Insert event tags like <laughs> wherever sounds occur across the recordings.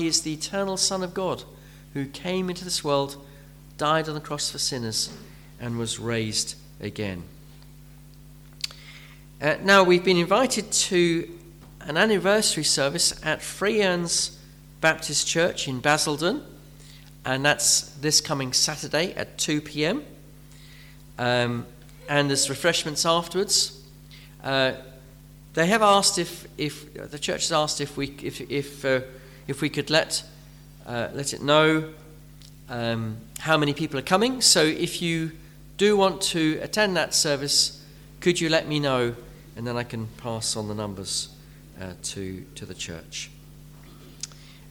He is the eternal Son of God who came into this world, died on the cross for sinners, and was raised again. Uh, now, we've been invited to an anniversary service at Free Baptist Church in Basildon, and that's this coming Saturday at 2 p.m. Um, and there's refreshments afterwards. Uh, they have asked if, if the church has asked if we if if uh, if we could let uh, let it know um, how many people are coming. So if you do want to attend that service, could you let me know, and then I can pass on the numbers uh, to to the church.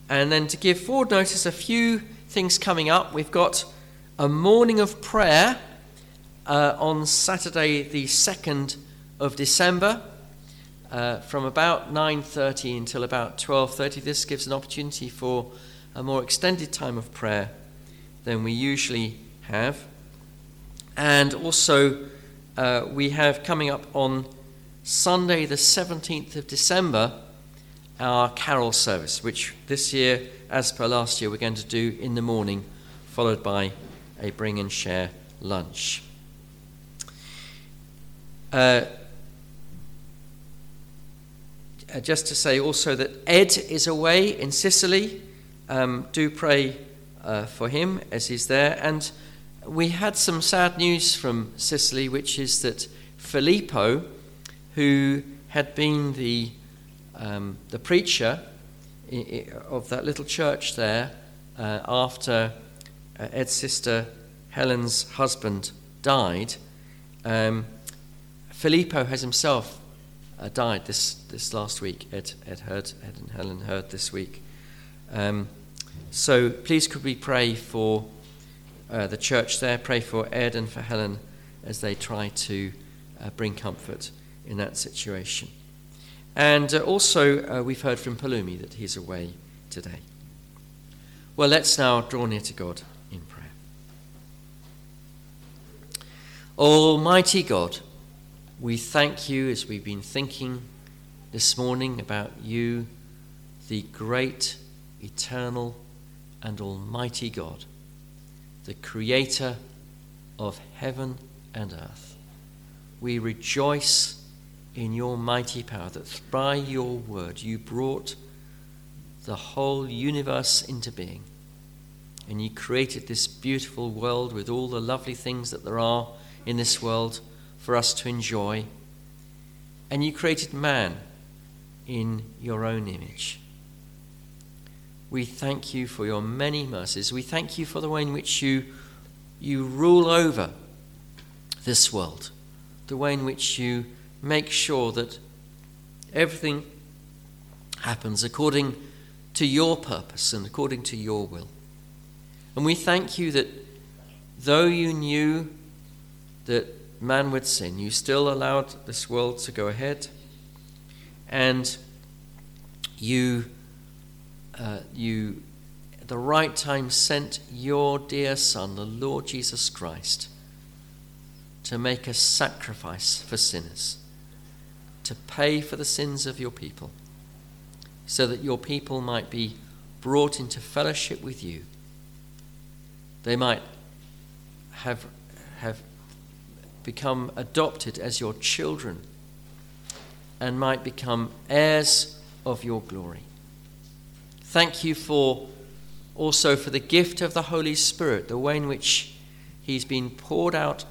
And then to give forward notice, a few things coming up. We've got a morning of prayer uh, on Saturday, the second of December. Uh, from about 9.30 until about 12.30 this gives an opportunity for a more extended time of prayer than we usually have. And also uh, we have coming up on sunday the 17th of december our carol service which this year as per last year we're going to do in the morning followed by a bring and share lunch. Uh, uh, just to say also that Ed is away in Sicily. Um, do pray uh, for him as he's there. And we had some sad news from Sicily, which is that Filippo, who had been the, um, the preacher of that little church there uh, after uh, Ed's sister Helen's husband died, um, Filippo has himself uh, died this, this last week. Ed, Ed heard, Ed and Helen heard this week. Um, so please could we pray for uh, the church there, pray for Ed and for Helen as they try to uh, bring comfort in that situation. And uh, also, uh, we've heard from Palumi that he's away today. Well, let's now draw near to God in prayer. Almighty God, we thank you as we've been thinking this morning about you, the great, eternal, and almighty God, the creator of heaven and earth. We rejoice in your mighty power that by your word you brought the whole universe into being. And you created this beautiful world with all the lovely things that there are in this world for us to enjoy. And you created man in your own image. We thank you for your many mercies. We thank you for the way in which you, you rule over this world, the way in which you make sure that everything happens according to your purpose and according to your will. And we thank you that though you knew that man with sin, you still allowed this world to go ahead, and you, uh, you, at the right time, sent your dear Son, the Lord Jesus Christ, to make a sacrifice for sinners, to pay for the sins of your people, so that your people might be brought into fellowship with you. They might have, have become adopted as your children and might become heirs of your glory. Thank you for also for the gift of the Holy Spirit, the way in which He's been poured out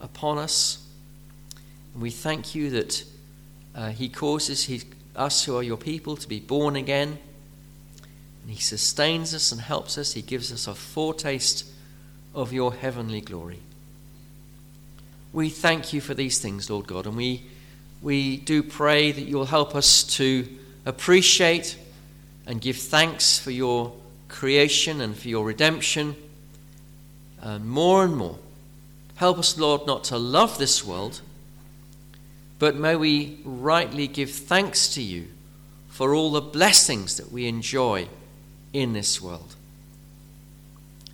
upon us. And we thank you that uh, He causes us who are your people to be born again. And He sustains us and helps us. He gives us a foretaste of your heavenly glory. We thank you for these things, Lord God, and we, we do pray that you'll help us to appreciate and give thanks for your creation and for your redemption and more and more. Help us, Lord, not to love this world, but may we rightly give thanks to you for all the blessings that we enjoy in this world.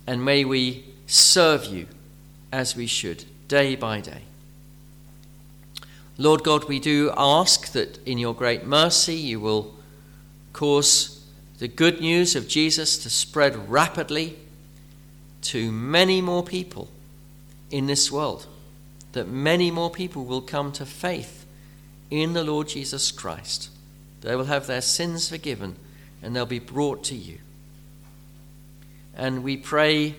And may we serve you as we should day by day. Lord God, we do ask that in your great mercy you will cause the good news of Jesus to spread rapidly to many more people in this world, that many more people will come to faith in the Lord Jesus Christ. They will have their sins forgiven and they'll be brought to you. And we pray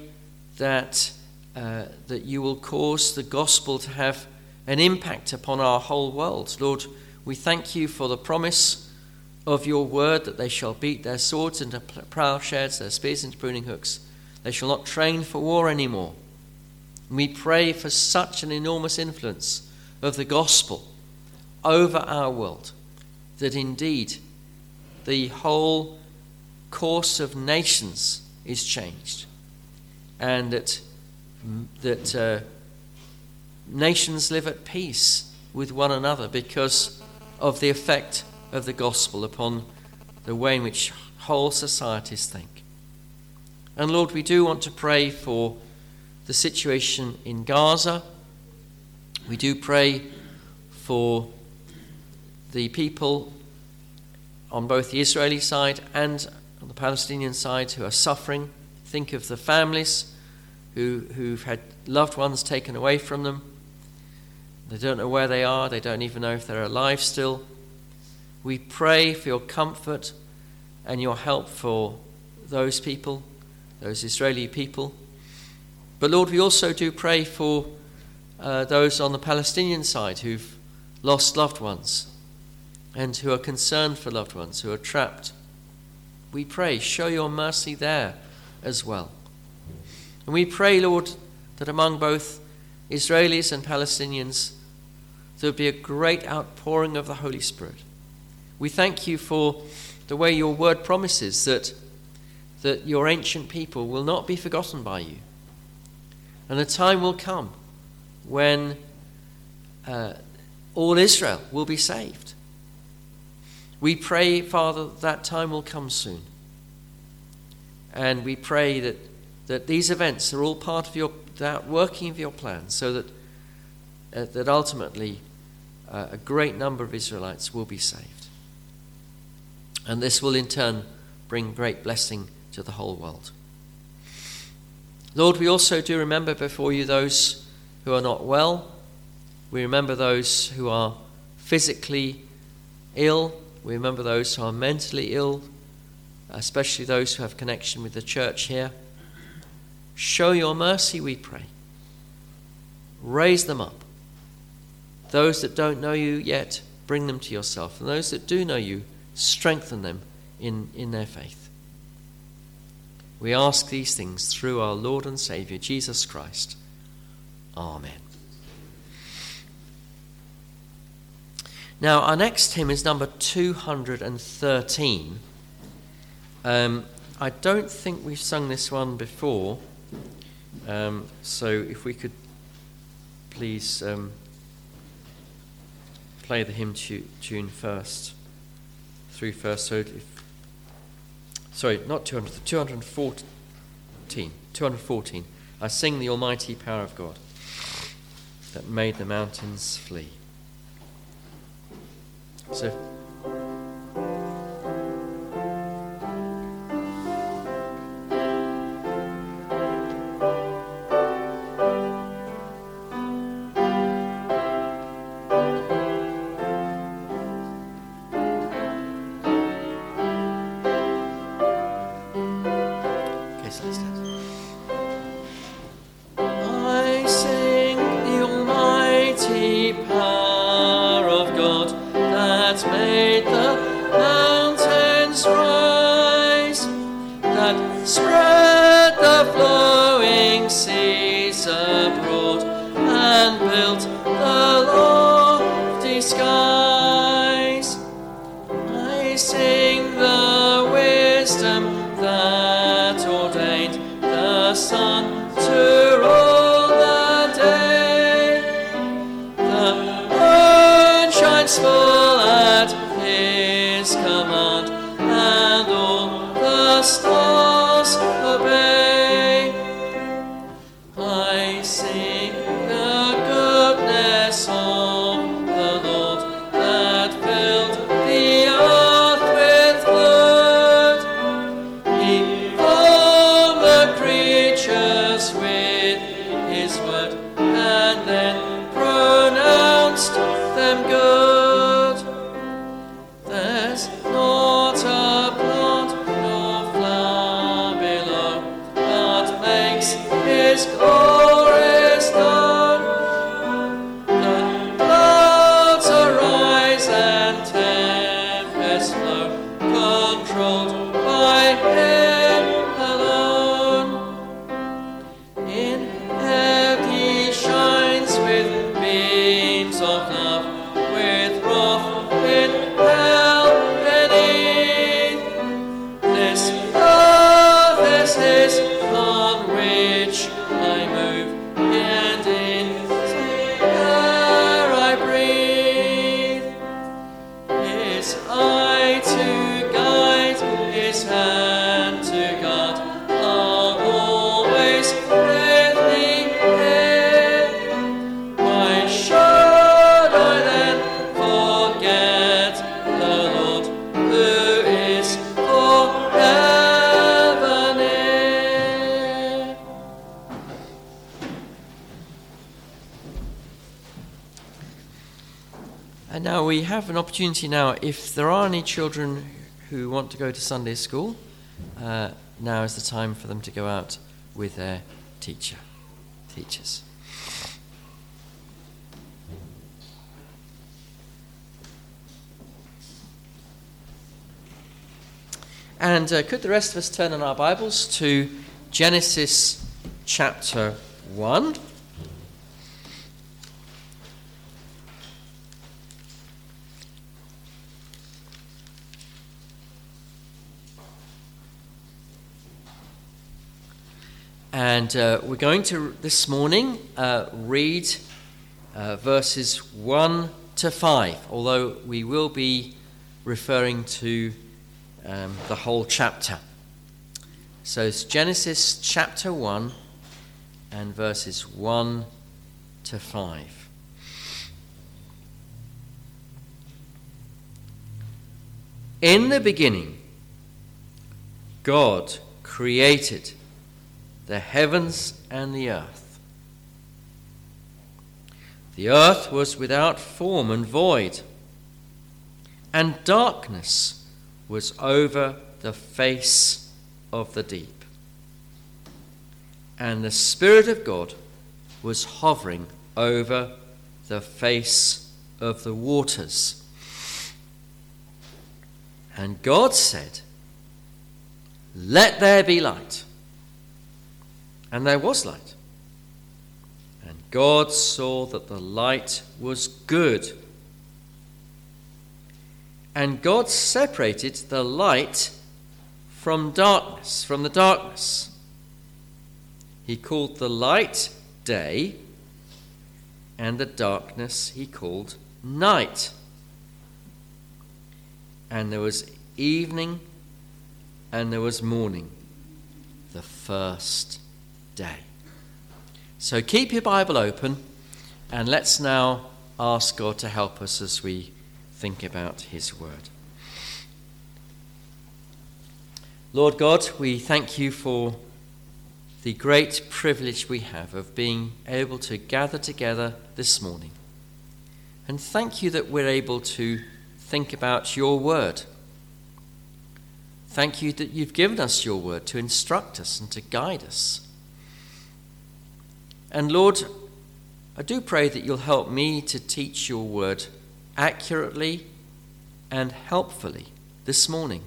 that, uh, that you will cause the gospel to have an impact upon our whole world. Lord, we thank you for the promise of your word that they shall beat their swords into plowshares, their spears into pruning hooks. They shall not train for war anymore. We pray for such an enormous influence of the gospel over our world that indeed the whole course of nations is changed and that, that uh, nations live at peace with one another because of the effect of the gospel upon the way in which whole societies think. And Lord, we do want to pray for the situation in Gaza. We do pray for the people on both the Israeli side and on the Palestinian side who are suffering. Think of the families who, who've had loved ones taken away from them. They don't know where they are, they don't even know if they're alive still. We pray for your comfort and your help for those people, those Israeli people. But Lord, we also do pray for uh, those on the Palestinian side who've lost loved ones and who are concerned for loved ones who are trapped. We pray, show your mercy there as well. And we pray, Lord, that among both Israelis and Palestinians, there would be a great outpouring of the Holy Spirit. We thank you for the way your word promises that, that your ancient people will not be forgotten by you. And a time will come when uh, all Israel will be saved. We pray, Father, that time will come soon. And we pray that, that these events are all part of your that working of your plan so that, uh, that ultimately uh, a great number of Israelites will be saved. And this will in turn bring great blessing to the whole world. Lord, we also do remember before you those who are not well. We remember those who are physically ill we remember those who are mentally ill, especially those who have connection with the church here. Show your mercy, we pray. Raise them up. Those that don't know you yet, bring them to yourself. And those that do know you, strengthen them in, in their faith. We ask these things through our Lord and Saviour, Jesus Christ. Amen. Now, our next hymn is number 213. Um, I don't think we've sung this one before, um, so if we could please um, play the hymn tu- tune first, through first. So, if, sorry, not 200, 214. 214. I sing the almighty power of God that made the mountains flee. So Satan. Opportunity now, if there are any children who want to go to Sunday school, uh, now is the time for them to go out with their teacher, teachers. And uh, could the rest of us turn in our Bibles to Genesis chapter 1? And uh, we're going to this morning uh, read uh, verses 1 to 5, although we will be referring to um, the whole chapter. So it's Genesis chapter 1 and verses 1 to 5. In the beginning, God created the heavens and the earth. The earth was without form and void, and darkness was over the face of the deep. And the Spirit of God was hovering over the face of the waters. And God said, Let there be light. And there was light. And God saw that the light was good. And God separated the light from darkness, from the darkness. He called the light day, and the darkness he called night. And there was evening and there was morning, the first day. So keep your Bible open and let's now ask God to help us as we think about His Word. Lord God, we thank you for the great privilege we have of being able to gather together this morning. And thank you that we're able to think about your word. Thank you that you've given us your word to instruct us and to guide us. And Lord, I do pray that you'll help me to teach your word accurately and helpfully this morning.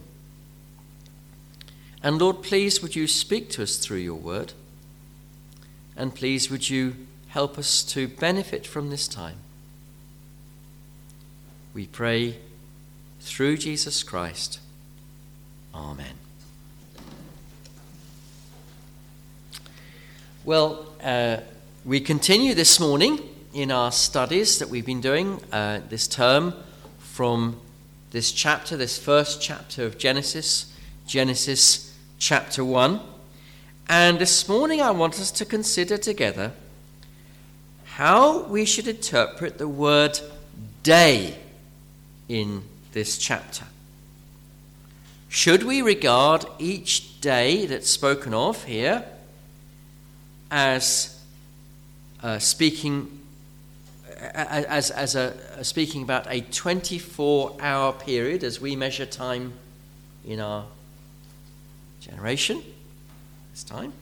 And Lord, please would you speak to us through your word? And please would you help us to benefit from this time? We pray through Jesus Christ. Amen. Well, uh, we continue this morning in our studies that we've been doing uh, this term from this chapter, this first chapter of Genesis, Genesis chapter 1. And this morning I want us to consider together how we should interpret the word day in this chapter. Should we regard each day that's spoken of here as uh, speaking as, as a, a, speaking about a 24 hour period as we measure time in our generation, this time?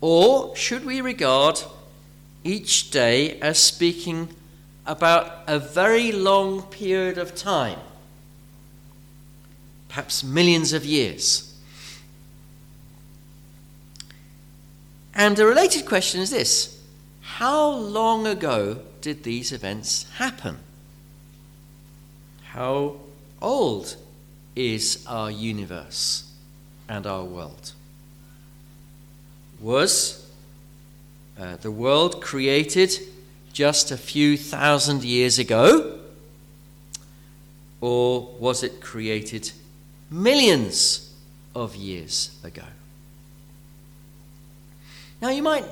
Or should we regard each day as speaking about a very long period of time? Perhaps millions of years. And a related question is this How long ago did these events happen? How old is our universe and our world? Was uh, the world created just a few thousand years ago? Or was it created millions of years ago? Now you might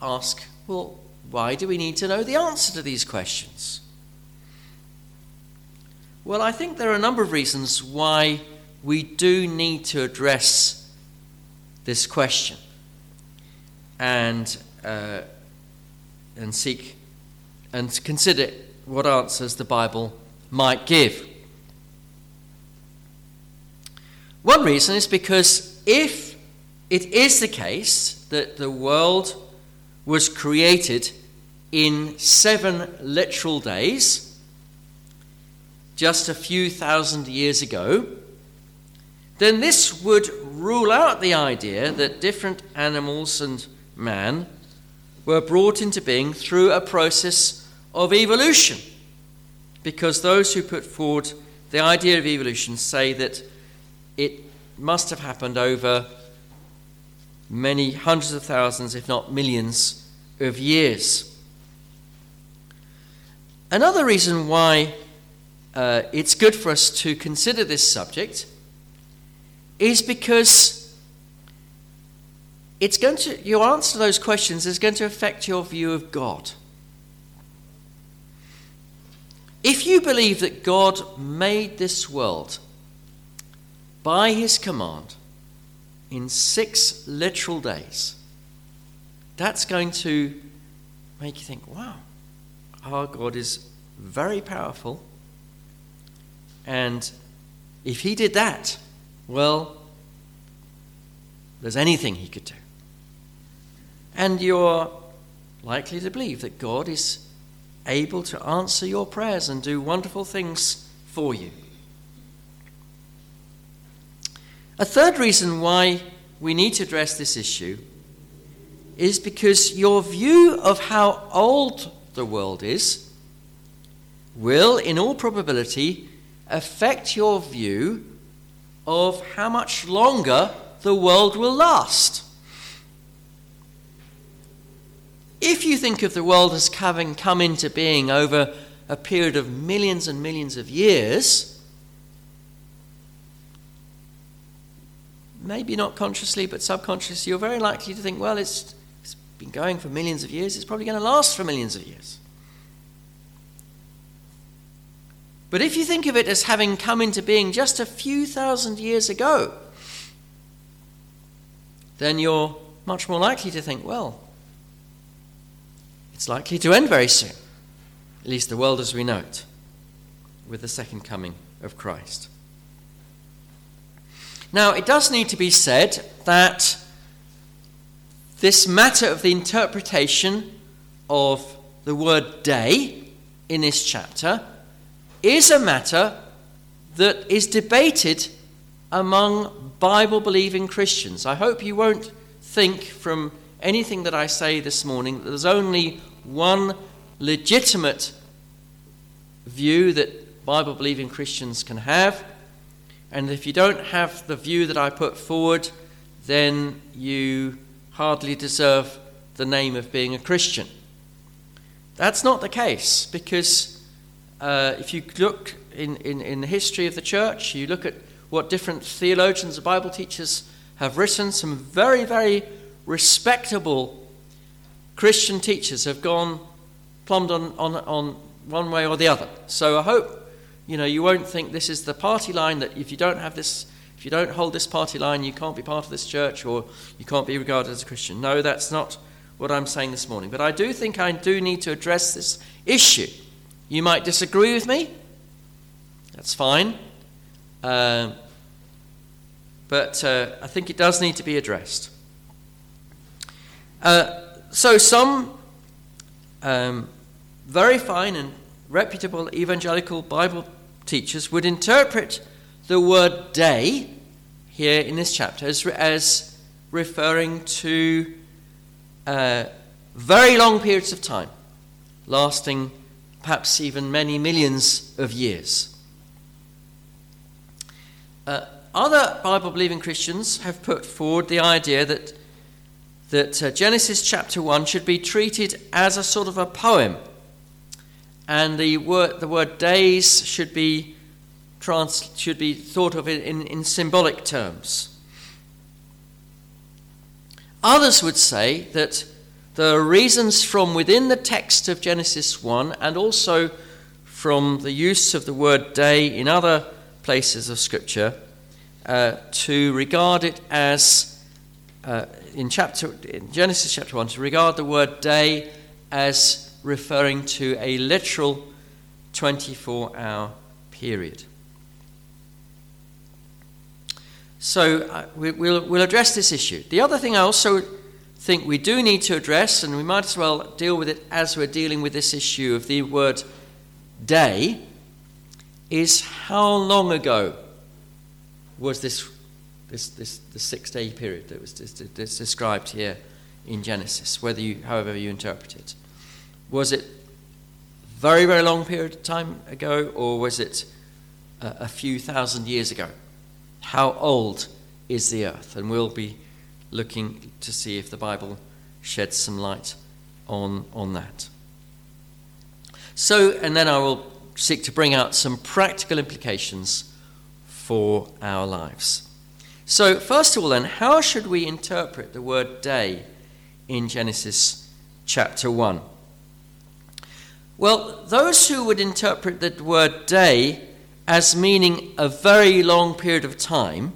ask, well, why do we need to know the answer to these questions? Well, I think there are a number of reasons why we do need to address this question and, uh, and seek and consider what answers the Bible might give. One reason is because if it is the case that the world was created in seven literal days, just a few thousand years ago, then this would rule out the idea that different animals and man were brought into being through a process of evolution. Because those who put forward the idea of evolution say that it must have happened over many hundreds of thousands, if not millions, of years. Another reason why uh, it's good for us to consider this subject is because it's going to, your answer to those questions is going to affect your view of God. If you believe that God made this world by his command in six literal days, that's going to make you think, wow, our God is very powerful. And if he did that, well, there's anything he could do. And you're likely to believe that God is able to answer your prayers and do wonderful things for you. A third reason why we need to address this issue is because your view of how old the world is will, in all probability, affect your view of how much longer the world will last. If you think of the world as having come into being over a period of millions and millions of years, maybe not consciously but subconsciously, you're very likely to think, well, it's, it's been going for millions of years, it's probably going to last for millions of years. But if you think of it as having come into being just a few thousand years ago, then you're much more likely to think, well, it's likely to end very soon, at least the world as we know it, with the second coming of Christ. Now, it does need to be said that this matter of the interpretation of the word day in this chapter is a matter that is debated among Bible believing Christians. I hope you won't think from anything that I say this morning that there's only one legitimate view that Bible believing Christians can have. And if you don't have the view that I put forward, then you hardly deserve the name of being a Christian. That's not the case because uh, if you look in, in, in the history of the church, you look at what different theologians and Bible teachers have written, some very, very respectable Christian teachers have gone plumbed on, on, on one way or the other. So I hope you know you won't think this is the party line that if you don't have this if you don't hold this party line you can't be part of this church or you can't be regarded as a Christian. No, that's not what I'm saying this morning. But I do think I do need to address this issue. You might disagree with me. That's fine. Uh, but uh, I think it does need to be addressed. Uh, so, some um, very fine and reputable evangelical Bible teachers would interpret the word day here in this chapter as, as referring to uh, very long periods of time, lasting perhaps even many millions of years. Uh, other Bible believing Christians have put forward the idea that, that uh, Genesis chapter 1 should be treated as a sort of a poem, and the word, the word days should be, trans, should be thought of in, in, symbolic terms. Others would say that the reasons from within the text of Genesis 1 and also from the use of the word day in other places of Scripture uh, to regard it as, uh, in, chapter, in Genesis chapter 1, to regard the word day as referring to a literal 24 hour period. So uh, we, will we'll address this issue. The other thing I also think we do need to address, and we might as well deal with it as we're dealing with this issue of the word day, is how long ago was this, this, this the six day period that was described here in Genesis, whether you, however you interpret it. Was it very, very long period of time ago, or was it a, a few thousand years ago? How old is the earth? And we'll be looking to see if the Bible sheds some light on, on that. So, and then I will seek to bring out some practical implications for our lives. So, first of all, then, how should we interpret the word day in Genesis chapter 1? Well, those who would interpret the word day as meaning a very long period of time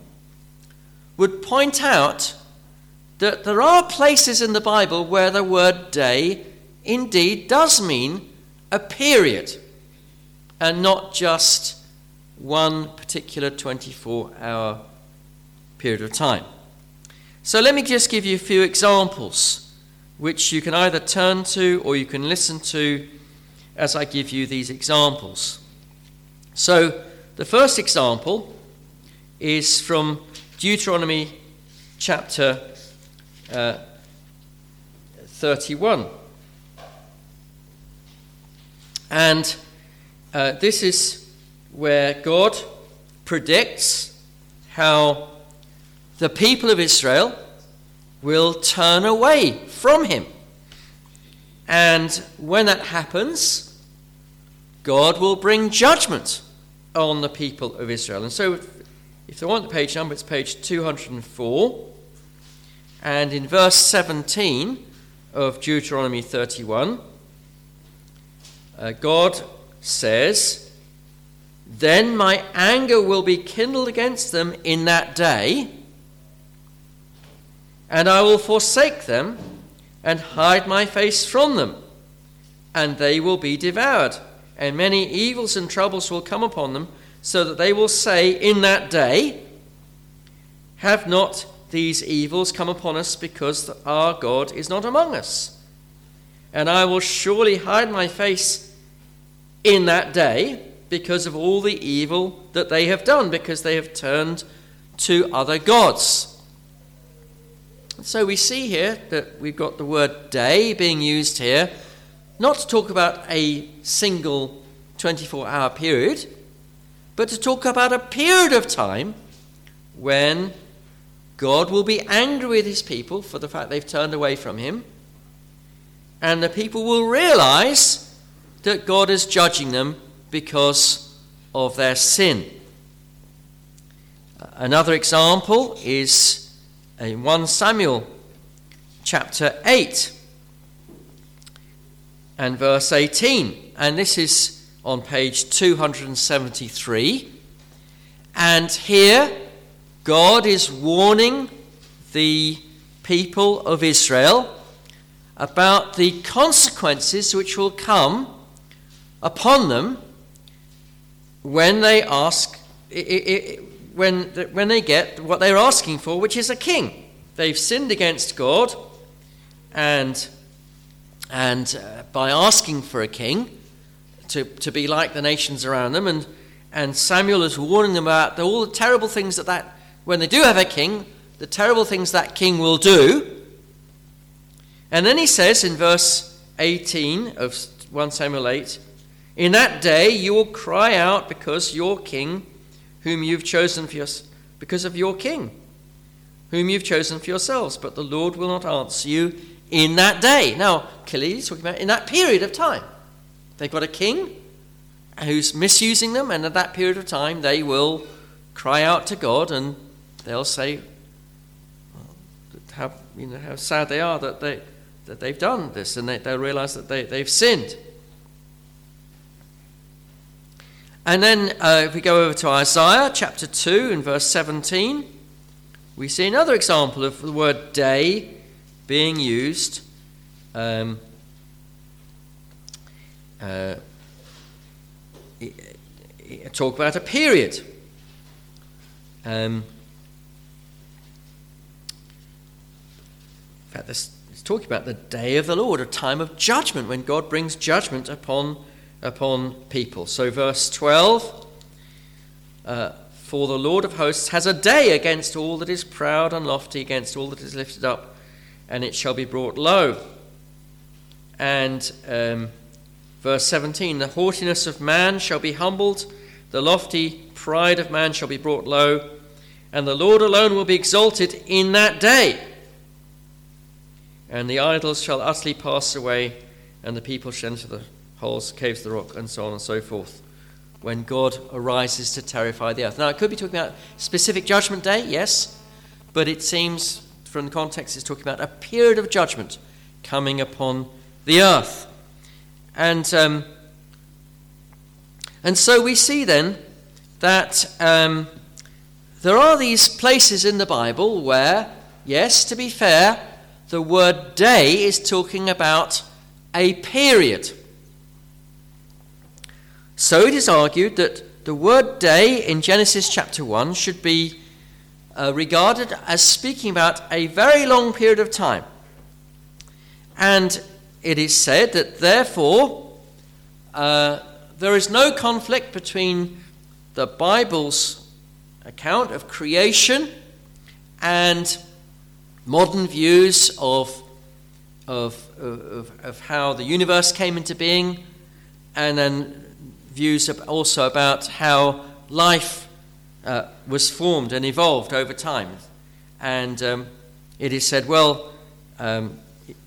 would point out that there are places in the Bible where the word day indeed does mean a period and not just one particular 24 hour period of time. So let me just give you a few examples which you can either turn to or you can listen to as I give you these examples. So the first example is from Deuteronomy chapter uh, 31. And uh, this is where God predicts how the people of Israel will turn away from him. And when that happens, God will bring judgment on the people of Israel. And so, if they want the page number, it's page 204. And in verse 17 of Deuteronomy 31, uh, God says, then my anger will be kindled against them in that day, and I will forsake them and hide my face from them, and they will be devoured. And many evils and troubles will come upon them, so that they will say in that day, Have not these evils come upon us because our God is not among us? And I will surely hide my face in that day because of all the evil that they have done, because they have turned to other gods. So we see here that we've got the word day being used here, not to talk about a single 24 hour period, but to talk about a period of time when God will be angry with his people for the fact they've turned away from him, and the people will realize that God is judging them because of their sin. Another example is in 1 Samuel chapter 8 and verse 18. And this is on page 273. And here, God is warning the people of Israel about the consequences which will come upon them when they ask, when, when they get what they're asking for, which is a king. They've sinned against God, and, and uh, by asking for a king to, to be like the nations around them. And, and Samuel is warning them about all the terrible things that, that, when they do have a king, the terrible things that king will do. And then he says in verse 18 of 1 Samuel 8 In that day you will cry out because your king, whom you've chosen for your, because of your king, whom you've chosen for yourselves, but the Lord will not answer you in that day. Now, clearly, he's talking about in that period of time. They've got a king who's misusing them, and at that period of time, they will cry out to God and they'll say how, you know, how sad they are that, they, that they've done this, and they, they'll realize that they, they've sinned. And then, uh, if we go over to Isaiah chapter 2 and verse 17, we see another example of the word day being used. Um, uh, talk about a period. Um, in fact, this is talking about the day of the Lord, a time of judgment when God brings judgment upon, upon people. So, verse 12 uh, For the Lord of hosts has a day against all that is proud and lofty, against all that is lifted up, and it shall be brought low. And um, verse 17 The haughtiness of man shall be humbled, the lofty pride of man shall be brought low, and the Lord alone will be exalted in that day and the idols shall utterly pass away, and the people shall enter the holes, caves of the rock, and so on and so forth. When God arises to terrify the earth. Now, it could be talking about specific judgment day, yes, but it seems from the context it's talking about a period of judgment coming upon the earth. And, um, and so we see then that um, there are these places in the Bible where, yes, to be fair, the word day is talking about a period. So it is argued that the word day in Genesis chapter 1 should be uh, regarded as speaking about a very long period of time. And it is said that therefore uh, there is no conflict between the Bible's account of creation and modern views of, of, of, of how the universe came into being, and then views also about how life uh, was formed and evolved over time. And um, it is said, well, um,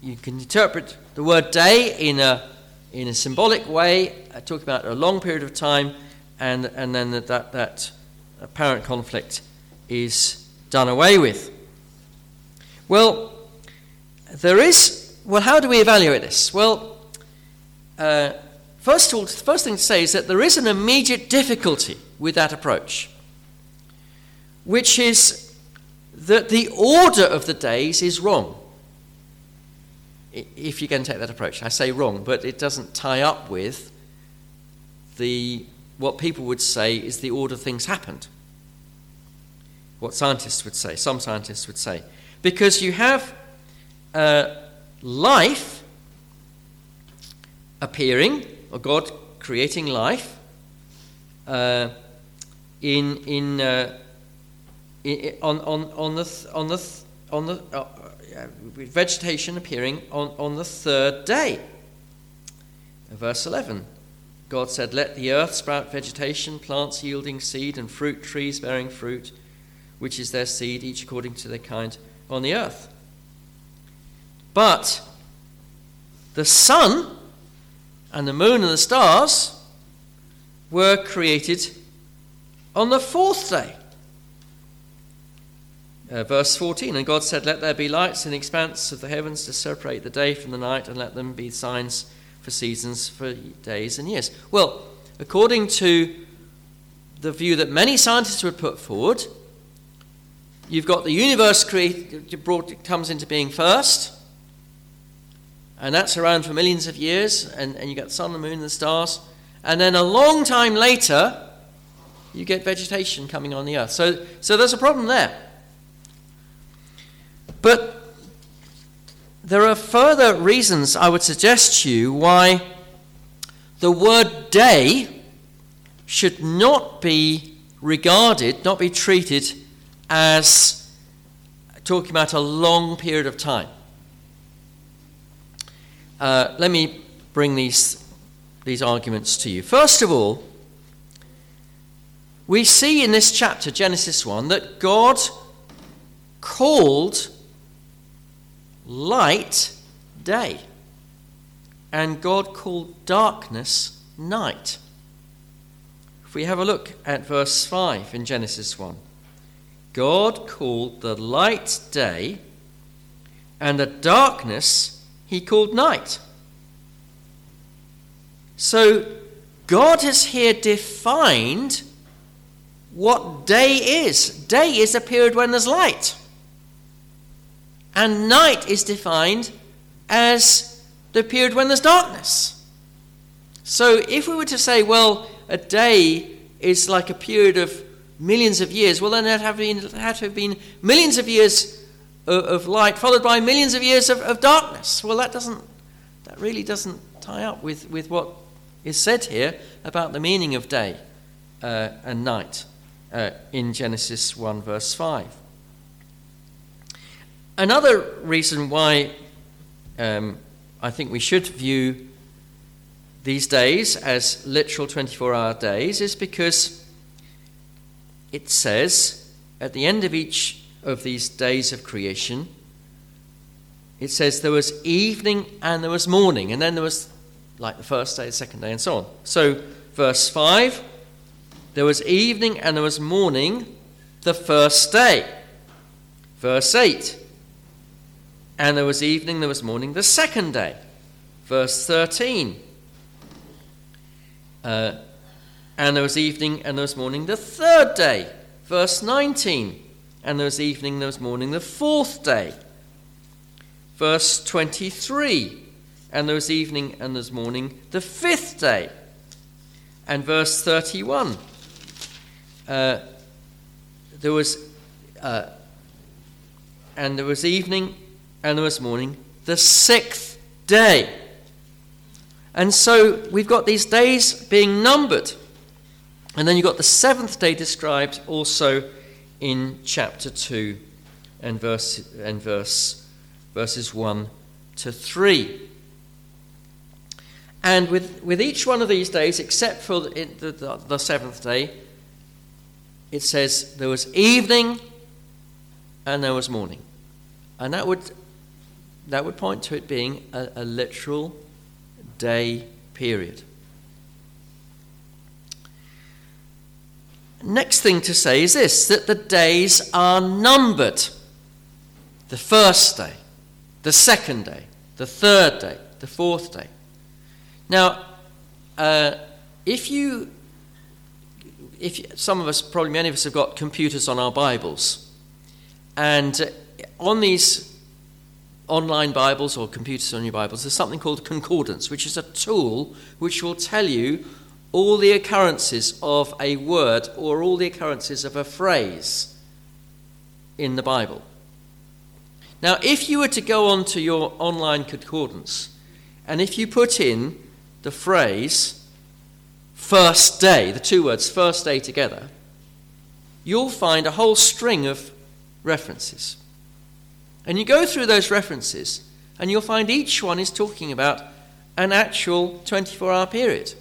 you can interpret the word day in a, in a symbolic way, uh, talking about a long period of time, and, and then that, that, that apparent conflict is done away with. Well, there is. Well, how do we evaluate this? Well, uh, first of all, the first thing to say is that there is an immediate difficulty with that approach, which is that the order of the days is wrong. If you can take that approach, I say wrong, but it doesn't tie up with the what people would say is the order things happened. What scientists would say, some scientists would say. Because you have uh, life appearing, or God creating life, uh, in, in, uh, on, on, on the, on the, on the uh, vegetation appearing on, on the third day. Verse 11 God said, Let the earth sprout vegetation, plants yielding seed, and fruit trees bearing fruit, which is their seed, each according to their kind on the earth. But the sun and the moon and the stars were created on the fourth day. Uh, verse 14 And God said, Let there be lights in the expanse of the heavens to separate the day from the night, and let them be signs for seasons, for days and years. Well, according to the view that many scientists would put forward, You've got the universe brought, comes into being first, and that's around for millions of years, and, and you got the sun, the moon, and the stars. And then a long time later, you get vegetation coming on the earth. So, so there's a problem there. But there are further reasons I would suggest to you why the word day should not be regarded, not be treated as talking about a long period of time. Uh, let me bring these, these arguments to you. First of all, we see in this chapter, Genesis 1, that God called light day, and God called darkness night. If we have a look at verse 5 in Genesis 1, God called the light day, and the darkness he called night. So God has here defined what day is. Day is a period when there's light. And night is defined as the period when there's darkness. So if we were to say, well, a day is like a period of millions of years, well, then there have, been, had to have been millions of years of, of light followed by millions of years of, of, darkness. Well, that doesn't, that really doesn't tie up with, with what is said here about the meaning of day uh, and night uh, in Genesis 1, verse 5. Another reason why um, I think we should view these days as literal 24 hour days is because it says at the end of each of these days of creation, it says there was evening and there was morning, and then there was like the first day, the second day, and so on. So, verse 5 there was evening and there was morning the first day. Verse 8 and there was evening, there was morning the second day. Verse 13 uh, and there was evening and there was morning the third day. Verse 19 and there was evening, there was morning the fourth day. Verse 23 and there was evening and there was morning the fifth day. And verse 31 uh, there was uh, and there was evening and there was morning the sixth day. And so we've got these days being numbered. And then you've got the seventh day described also in chapter 2 and verse and verse verses 1 to 3. And with, with each one of these days, except for the, the, the seventh day, it says there was evening and there was morning. And that would, that would point to it being a, a literal day period. Next thing to say is this that the days are numbered. The first day, the second day, the third day, the fourth day. Now, uh, if you, if you, some of us, probably many of us, have got computers on our Bibles, and on these online Bibles or computers on your Bibles, there's something called concordance, which is a tool which will tell you all the occurrences of a word or all the occurrences of a phrase in the Bible. Now, if you were to go onto your online concordance, and if you put in the phrase first day, the two words first day together, you'll find a whole string of references. And you go through those references, and you'll find each one is talking about an actual 24 hour period.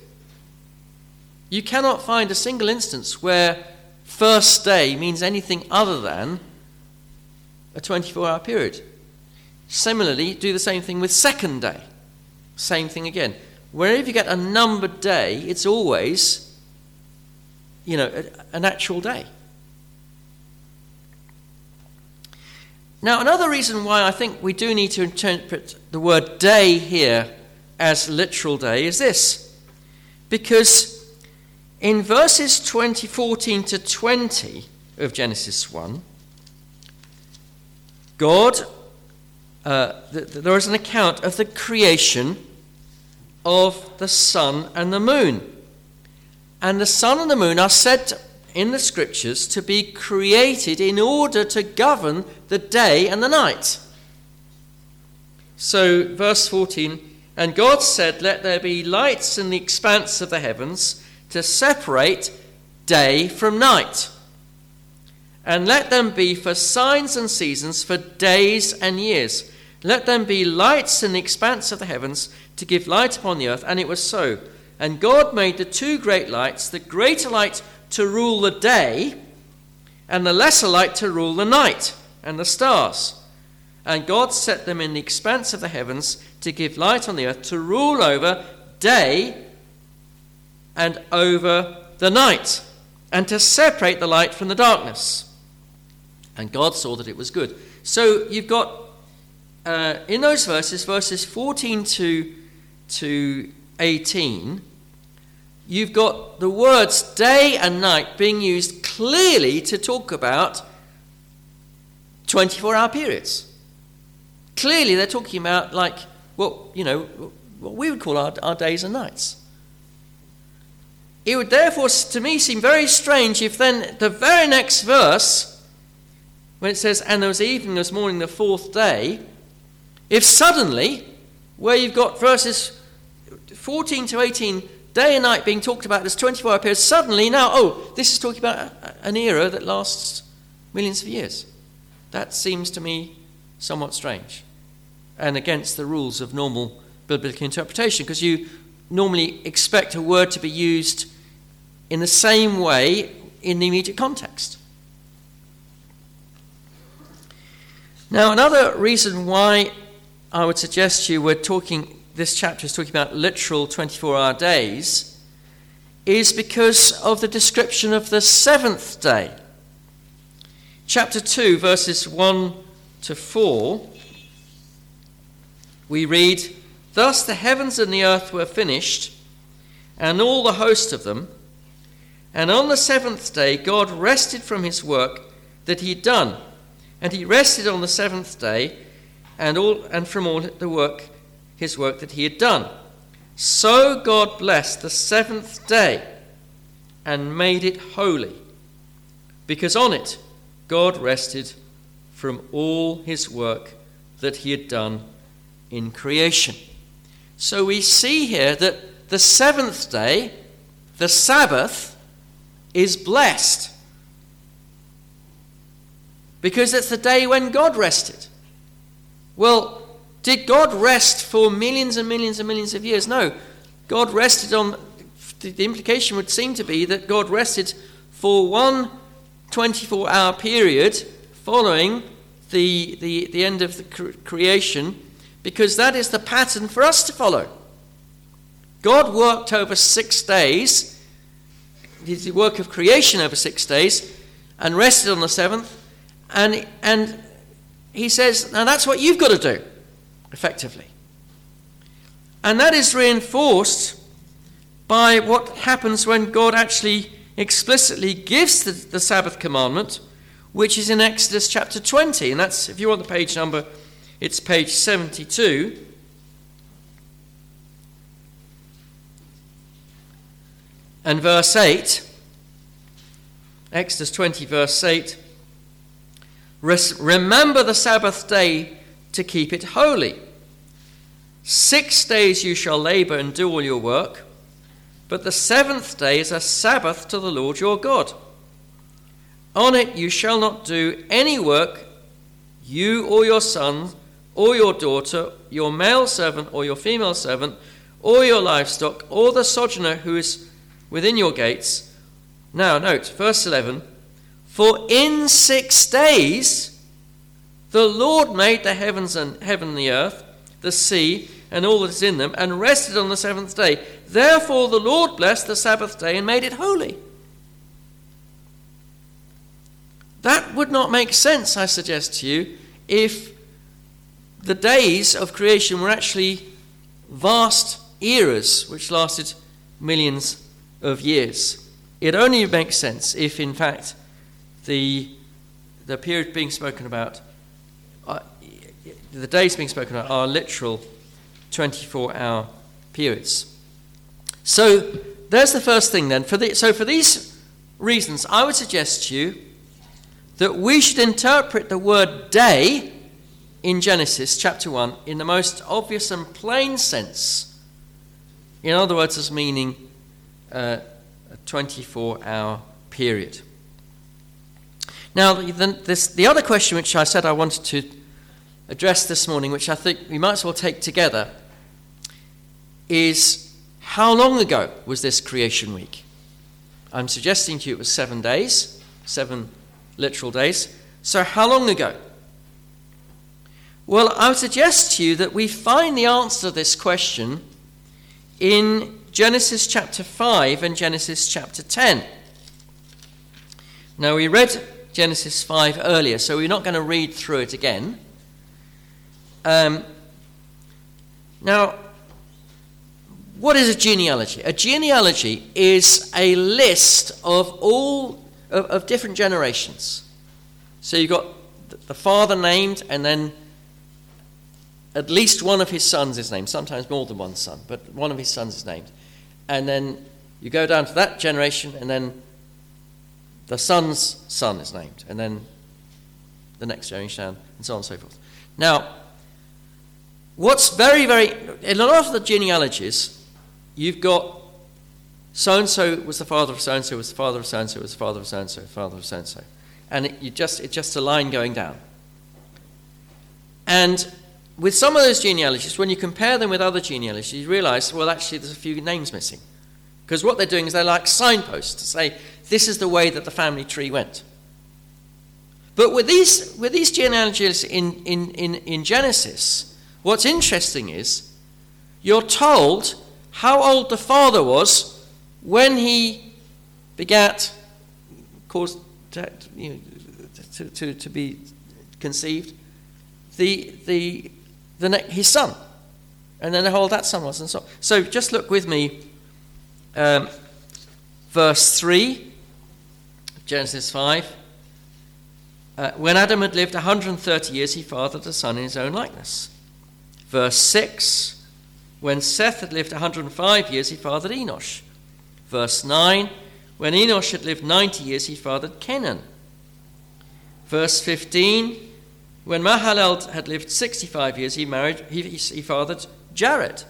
You cannot find a single instance where first day means anything other than a 24 hour period. Similarly, do the same thing with second day. Same thing again. Wherever you get a numbered day, it's always, you know, an actual day. Now, another reason why I think we do need to interpret the word day here as literal day is this. Because in verses 20, 14 to 20 of Genesis 1, God, uh, th- there is an account of the creation of the sun and the moon. And the sun and the moon are said in the scriptures to be created in order to govern the day and the night. So, verse 14 And God said, Let there be lights in the expanse of the heavens to separate day from night. And let them be for signs and seasons, for days and years. Let them be lights in the expanse of the heavens to give light upon the earth. And it was so. And God made the two great lights, the greater light to rule the day, and the lesser light to rule the night and the stars. And God set them in the expanse of the heavens to give light on the earth, to rule over day and over the night, and to separate the light from the darkness. And God saw that it was good. So you've got uh, in those verses, verses 14 to, to 18, you've got the words day and night being used clearly to talk about 24 hour periods. Clearly, they're talking about, like, well, you know, what we would call our, our days and nights. It would therefore, to me, seem very strange if then the very next verse, when it says, and there was evening, there was morning, the fourth day, if suddenly, where you've got verses 14 to 18, day and night being talked about as 24 hour periods, suddenly now, oh, this is talking about an era that lasts millions of years. That seems to me somewhat strange and against the rules of normal biblical interpretation because you normally expect a word to be used in the same way in the immediate context. Now, another reason why I would suggest you we're talking, this chapter is talking about literal 24 hour days, is because of the description of the seventh day. Chapter 2, verses 1 to 4, we read, Thus the heavens and the earth were finished, and all the host of them. And on the seventh day, God rested from his work that he had done. And he rested on the seventh day and, all, and from all the work, his work that he had done. So God blessed the seventh day and made it holy, because on it God rested from all his work that he had done in creation. So we see here that the seventh day, the Sabbath, is blessed because it's the day when God rested. Well, did God rest for millions and millions and millions of years? No. God rested on, the implication would seem to be that God rested for one 24 hour period following the, the, the end of the creation, because that is the pattern for us to follow. God worked over six days, did the work of creation over six days, and rested on the seventh. And, and he says, now that's what you've got to do, effectively. And that is reinforced by what happens when God actually explicitly gives the, the, Sabbath commandment, which is in Exodus chapter 20. And that's, if you want the page number, it's page 72. And verse 8, Exodus 20, verse 8 Remember the Sabbath day to keep it holy. Six days you shall labor and do all your work, but the seventh day is a Sabbath to the Lord your God. On it you shall not do any work, you or your son, or your daughter, your male servant or your female servant, or your livestock, or the sojourner who is within your gates. Now, note, verse 11 for in six days the Lord made the heavens and heaven the earth, the sea, and all that is in them, and rested on the seventh day. Therefore the Lord blessed the Sabbath day and made it holy. That would not make sense, I suggest to you, if the days of creation were actually vast eras which lasted millions of years. It only makes sense if, in fact, the, the period being spoken about, uh, the days being spoken about are literal 24 hour periods. So there's the first thing then. For the, so for these reasons, I would suggest to you that we should interpret the word day in Genesis chapter 1 in the most obvious and plain sense. In other words, as meaning uh, a 24 hour period. Now, the, this, the other question which I said I wanted to address this morning, which I think we might as well take together, is how long ago was this creation week? I'm suggesting to you it was seven days, seven literal days. So, how long ago? Well, I would suggest to you that we find the answer to this question in Genesis chapter 5 and Genesis chapter 10. Now, we read Genesis 5 earlier, so we're not going to read through it again. Um, now, what is a genealogy? A genealogy is a list of all of, of different generations. So you've got the father named, and then at least one of his sons is named, sometimes more than one son, but one of his sons is named. And then you go down to that generation, and then the son's son is named, and then the next generation and so on and so forth. Now, what's very, very, in a lot of the genealogies, you've got so and so was the father of so and so, was the father of so and so, was the father of so and so, father of so and so. And it, you just, it's just a line going down. And with some of those genealogies, when you compare them with other genealogies, you realize, well, actually, there's a few names missing. Because what they're doing is they're like signposts to say, this is the way that the family tree went. But with these, with these genealogies in, in, in, in Genesis, what's interesting is you're told how old the father was when he begat, caused to, you know, to, to, to be conceived, the, the, the ne- his son. And then how old that son was, and so on. So just look with me, um, verse 3 Genesis 5. Uh, when Adam had lived 130 years, he fathered a son in his own likeness. Verse 6 When Seth had lived 105 years, he fathered Enosh. Verse 9 When Enosh had lived 90 years, he fathered Kenan. Verse 15 When Mahalalel had lived 65 years, he married, he, he fathered Jared.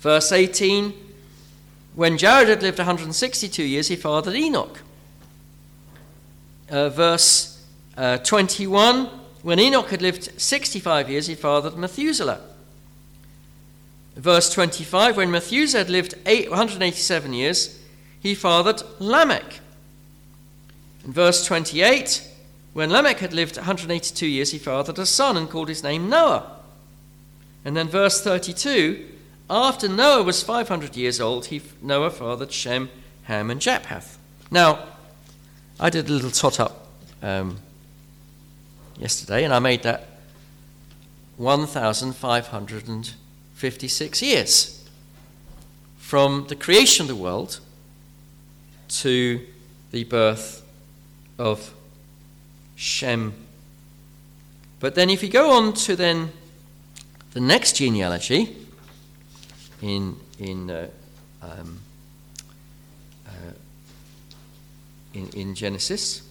Verse 18 When Jared had lived 162 years, he fathered Enoch uh, verse uh, 21 when Enoch had lived 65 years, he fathered Methuselah. Verse 25 when Methuselah had lived 187 years, he fathered Lamech. In verse 28, when Lamech had lived 182 years, he fathered a son and called his name Noah. And then verse 32, after Noah was 500 years old, he, Noah fathered Shem, Ham, and Japheth. Now, I did a little tot up um, yesterday, and I made that 1,556 years from the creation of the world to the birth of Shem. But then, if you go on to then the next genealogy in in uh, um, in, in Genesis,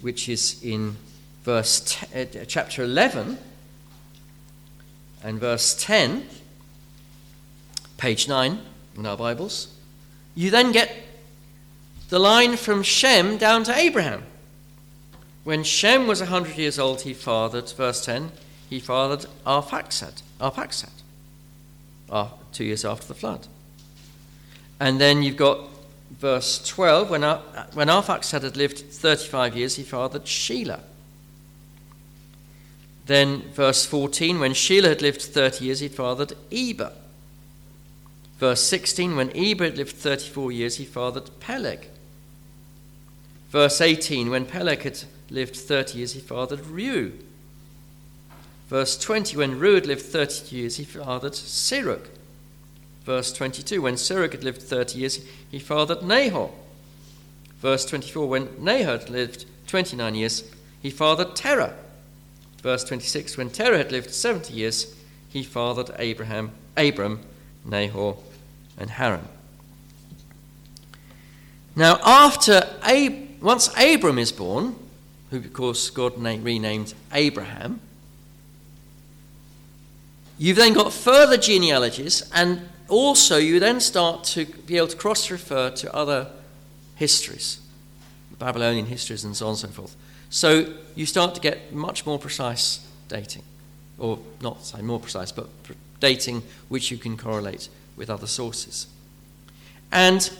which is in verse t- uh, chapter 11 and verse 10, page 9 in our Bibles, you then get the line from Shem down to Abraham. When Shem was 100 years old, he fathered, verse 10, he fathered Arphaxad, Arphaxad, uh, two years after the flood. And then you've got verse 12, when, Ar- when Arphaxad had lived 35 years, he fathered Shelah. Then, verse 14, when Shelah had lived 30 years, he fathered Eber. Verse 16, when Eber had lived 34 years, he fathered Peleg. Verse 18, when Peleg had lived 30 years, he fathered Reu. Verse 20, when Reu had lived 30 years, he fathered Serug. Verse 22 When Serug had lived 30 years, he fathered Nahor. Verse 24 When Nahor had lived 29 years, he fathered Terah. Verse 26 When Terah had lived 70 years, he fathered Abraham, Abram, Nahor, and Haran. Now, after Ab- once Abram is born, who of course God renamed Abraham, You've then got further genealogies, and also you then start to be able to cross refer to other histories, Babylonian histories, and so on and so forth. So you start to get much more precise dating, or not say more precise, but dating which you can correlate with other sources. And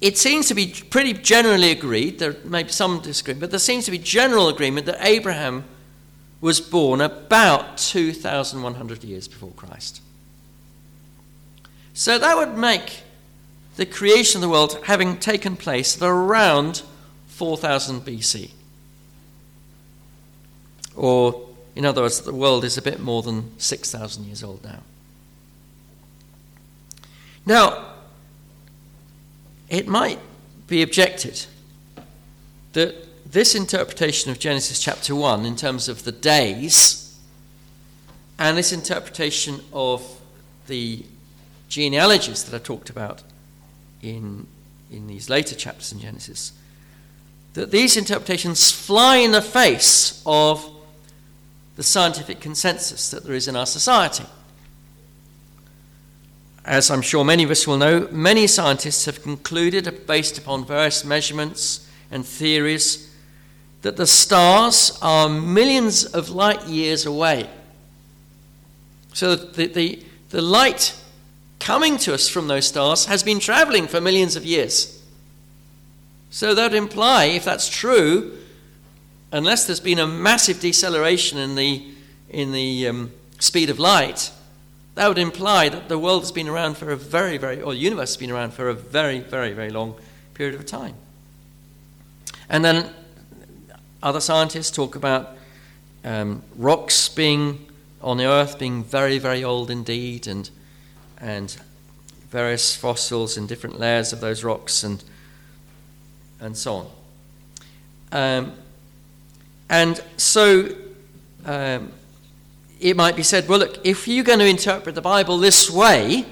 it seems to be pretty generally agreed, there may be some disagreement, but there seems to be general agreement that Abraham was born about 2,100 years before Christ. So that would make the creation of the world having taken place at around 4000 BC. Or, in other words, the world is a bit more than 6,000 years old now. Now, it might be objected that this interpretation of Genesis chapter 1 in terms of the days and this interpretation of the genealogies that I talked about in, in these later chapters in Genesis, that these interpretations fly in the face of the scientific consensus that there is in our society. As I'm sure many of us will know, many scientists have concluded, based upon various measurements and theories, that the stars are millions of light years away. So the, the, the light coming to us from those stars has been traveling for millions of years. So that would imply, if that's true, unless there's been a massive deceleration in the, in the um, speed of light, that would imply that the world has been around for a very, very, or the universe has been around for a very, very, very long period of time. And then other scientists talk about um, rocks being on the earth being very, very old indeed, and, and various fossils in different layers of those rocks, and, and so on. Um, and so um, it might be said, well, look, if you're going to interpret the Bible this way,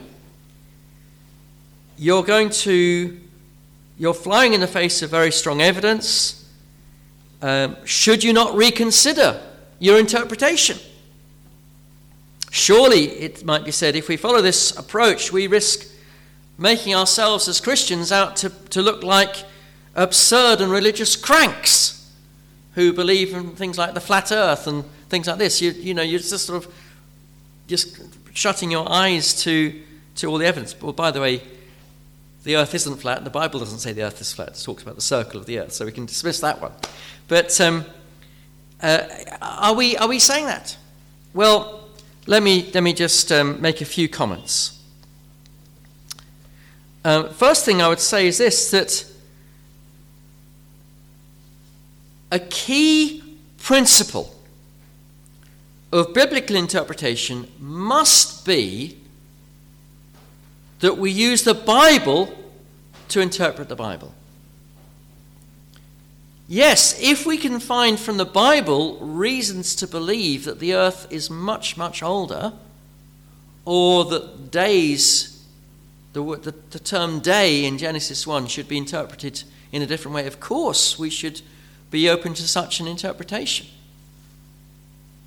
you're going to, you're flying in the face of very strong evidence. Um, should you not reconsider your interpretation? Surely, it might be said, if we follow this approach, we risk making ourselves as Christians out to, to look like absurd and religious cranks who believe in things like the flat earth and things like this. You, you know, you're just sort of just shutting your eyes to, to all the evidence. Well, by the way, the earth isn't flat. The Bible doesn't say the earth is flat. It talks about the circle of the earth, so we can dismiss that one. But um, uh, are, we, are we saying that? Well, let me, let me just um, make a few comments. Um, first thing I would say is this that a key principle of biblical interpretation must be that we use the Bible to interpret the Bible. Yes, if we can find from the Bible reasons to believe that the earth is much, much older, or that days, the, the, the, term day in Genesis 1 should be interpreted in a different way, of course we should be open to such an interpretation.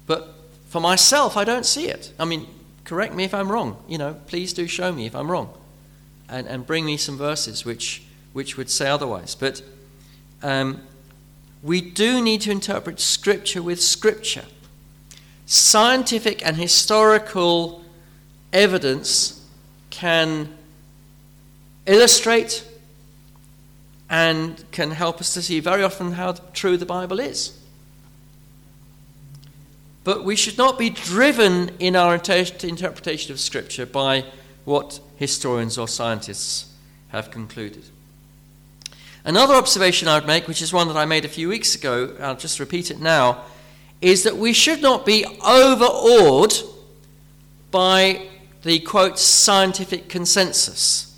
But for myself, I don't see it. I mean, correct me if I'm wrong. You know, please do show me if I'm wrong. And, and bring me some verses which, which would say otherwise. But um, we do need to interpret Scripture with Scripture. Scientific and historical evidence can illustrate and can help us to see very often how true the Bible is. But we should not be driven in our interpretation of Scripture by what historians or scientists have concluded. Another observation I would make, which is one that I made a few weeks ago, I'll just repeat it now, is that we should not be overawed by the quote scientific consensus.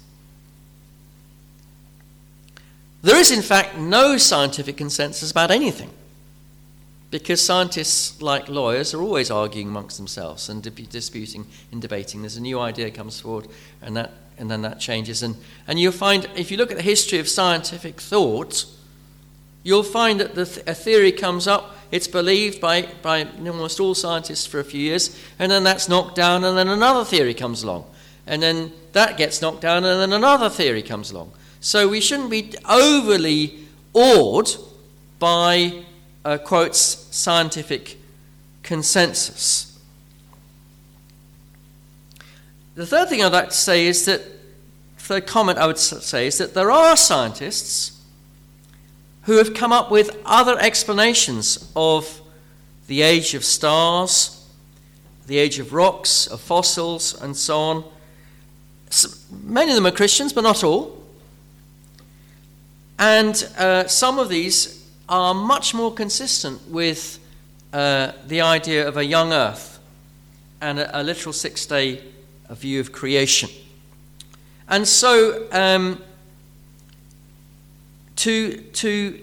There is, in fact, no scientific consensus about anything because scientists, like lawyers, are always arguing amongst themselves and disputing and debating. There's a new idea comes forward, and that and then that changes. And and you'll find if you look at the history of scientific thought, You'll find that the th- a theory comes up, it's believed by, by almost all scientists for a few years, and then that's knocked down, and then another theory comes along. And then that gets knocked down, and then another theory comes along. So we shouldn't be overly awed by, uh, quotes, scientific consensus. The third thing I'd like to say is that, third comment I would say is that there are scientists who have come up with other explanations of the age of stars, the age of rocks, of fossils, and so on. Many of them are Christians, but not all. And uh, some of these are much more consistent with uh, the idea of a young earth and a, a literal six day view of creation. And so, um, to, to,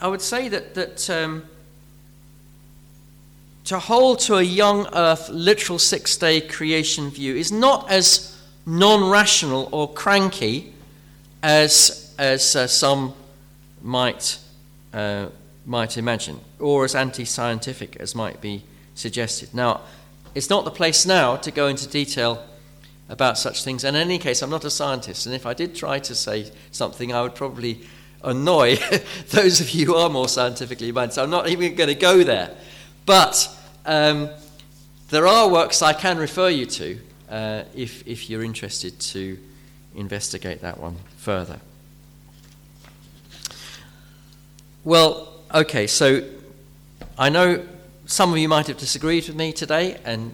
I would say that, that um, to hold to a young earth literal six day creation view is not as non rational or cranky as, as uh, some might, uh, might imagine, or as anti scientific as might be suggested. Now, it's not the place now to go into detail about such things. And in any case, I'm not a scientist, and if I did try to say something, I would probably annoy <laughs> those of you who are more scientifically minded. So I'm not even going to go there. But um, there are works I can refer you to uh, if, if you're interested to investigate that one further. Well, okay, so I know some of you might have disagreed with me today, and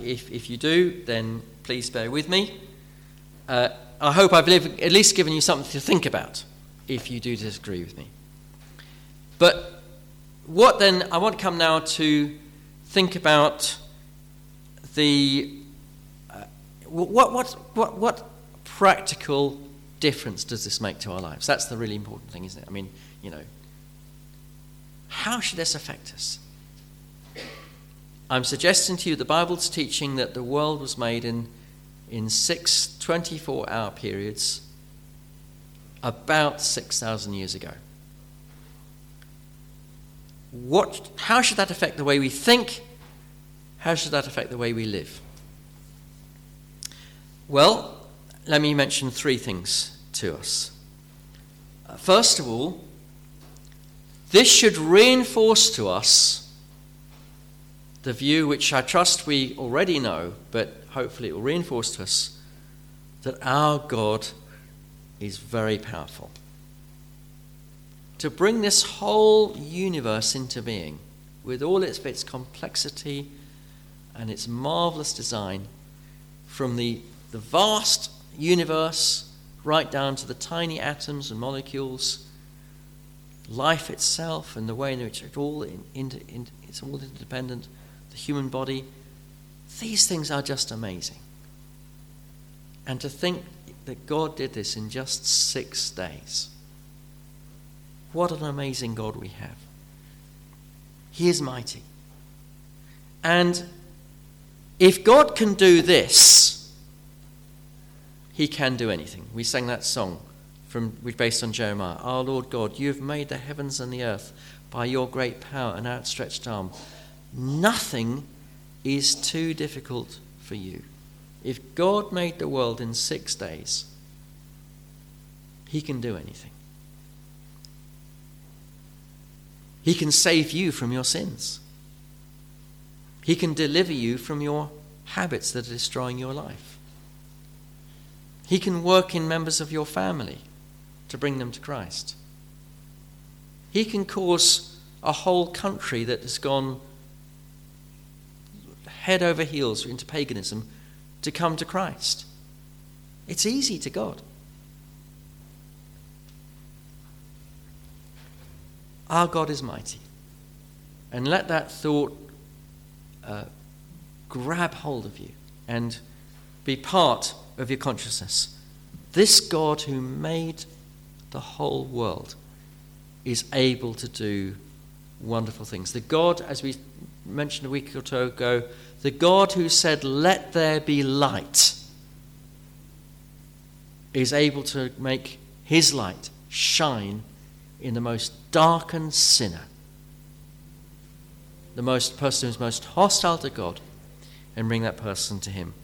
if, if you do, then please bear with me. Uh, I hope I've at least given you something to think about if you do disagree with me. But what then, I want to come now to think about the uh, what, what, what, what practical difference does this make to our lives? That's the really important thing, isn't it? I mean, you know, how should this affect us? I'm suggesting to you the Bible's teaching that the world was made in, in six 24 hour periods about 6,000 years ago. What, how should that affect the way we think? How should that affect the way we live? Well, let me mention three things to us. First of all, this should reinforce to us the view which I trust we already know, but hopefully it will reinforce to us that our God is very powerful. To bring this whole universe into being, with all its, its complexity and its marvelous design, from the, the vast universe right down to the tiny atoms and molecules, life itself and the way in which it all in, in, in, it's all interdependent, the human body, these things are just amazing. And to think that God did this in just six days. What an amazing God we have. He is mighty. And if God can do this, he can do anything. We sang that song from based on Jeremiah. Our Lord God, you have made the heavens and the earth by your great power and outstretched arm. Nothing is too difficult for you. If God made the world in six days, He can do anything. He can save you from your sins. He can deliver you from your habits that are destroying your life. He can work in members of your family to bring them to Christ. He can cause a whole country that has gone head over heels into paganism to come to Christ. It's easy to God. Our God is mighty. And let that thought uh, grab hold of you and be part of your consciousness. This God who made the whole world is able to do wonderful things. The God, as we mentioned a week or two ago, the God who said, Let there be light, is able to make his light shine in the most darkened sinner, the most person who's most hostile to God, and bring that person to Him.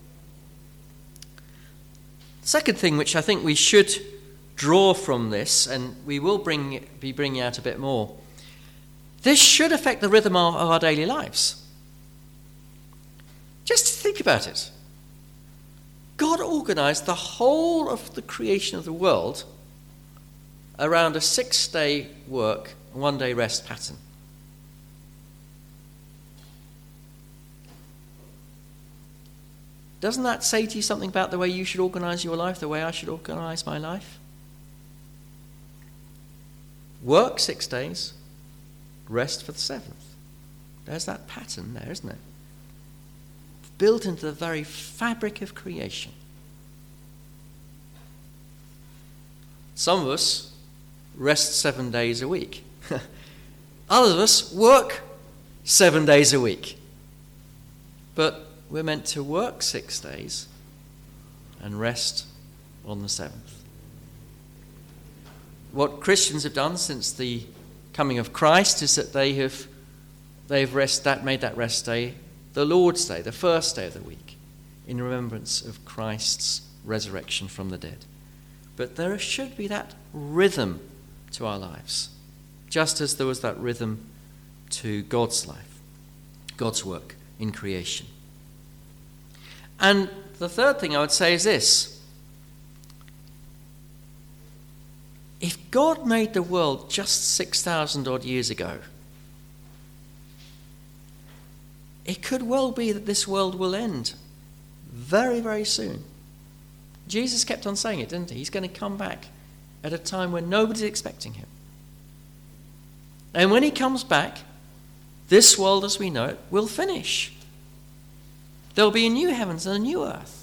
Second thing, which I think we should draw from this, and we will bring, be bringing out a bit more, this should affect the rhythm of our daily lives. Just think about it. God organized the whole of the creation of the world around a six day work, one day rest pattern. Doesn't that say to you something about the way you should organize your life, the way I should organize my life? Work six days, rest for the seventh. There's that pattern there, isn't it? Built into the very fabric of creation. Some of us rest seven days a week. <laughs> Others of us work seven days a week. But we're meant to work six days and rest on the seventh. What Christians have done since the coming of Christ is that they have they've rest that made that rest day the Lord's day, the first day of the week, in remembrance of Christ's resurrection from the dead. But there should be that rhythm to our lives, just as there was that rhythm to God's life, God's work in creation. And the third thing I would say is this if God made the world just 6,000 odd years ago, it could well be that this world will end very, very soon. Jesus kept on saying it, didn't he? He's going to come back at a time when nobody's expecting him. And when he comes back, this world as we know it will finish. There'll be a new heavens and a new earth.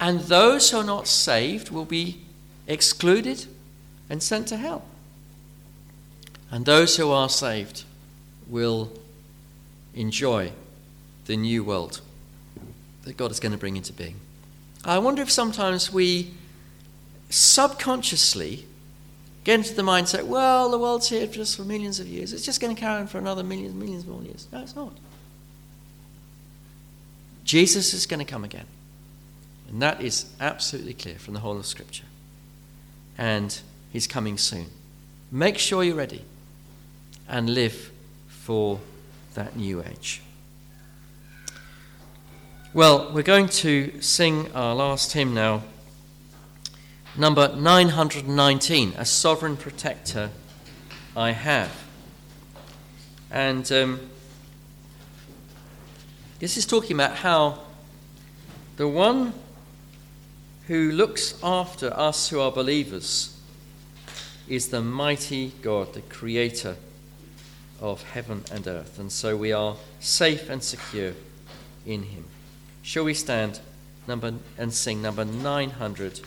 And those who are not saved will be excluded and sent to hell. And those who are saved will enjoy the new world that God is going to bring into being. I wonder if sometimes we subconsciously get into the mindset, well, the world's here just for millions of years. It's just going to carry on for another millions, millions more years. No, it's not. Jesus is going to come again. And that is absolutely clear from the whole of Scripture. And he's coming soon. Make sure you're ready and live for that new age. Well, we're going to sing our last hymn now. Number 919, A Sovereign Protector I Have. And um, this is talking about how the one who looks after us who are believers is the mighty God, the creator of heaven and earth. And so we are safe and secure in him. Shall we stand number and sing number 900?